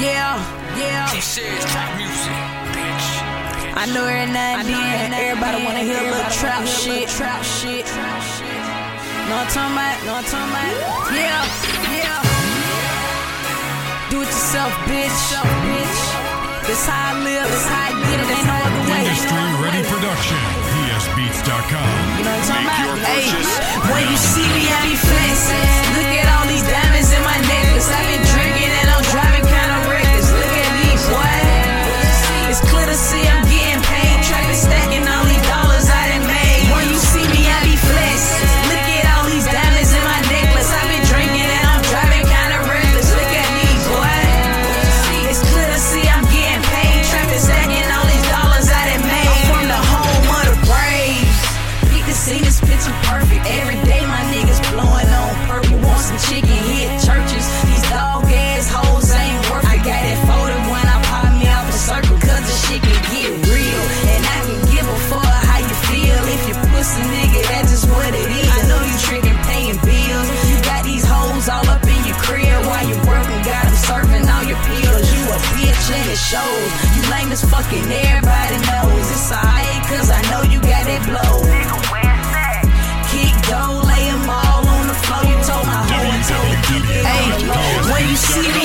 Yeah, yeah. He says trap music, bitch. bitch. I know every now and then everybody wanna hear a little trap shit. Trap shit. Know what I'm talking about? Know what I'm talking about? Yeah, yeah. Do it yourself, bitch. bitch. This how I live. This how I get it. Ain't no other way. Industry Ready Production. PSBeats.com. You know what I'm talking Make your about? Hey, purchase when you see me, It's shows. You lame as fucking everybody knows. It's alright cause I know you got that blow. Kick dough, lay 'em all on the floor. You told my hoe and told her keep it Hey, when you see me,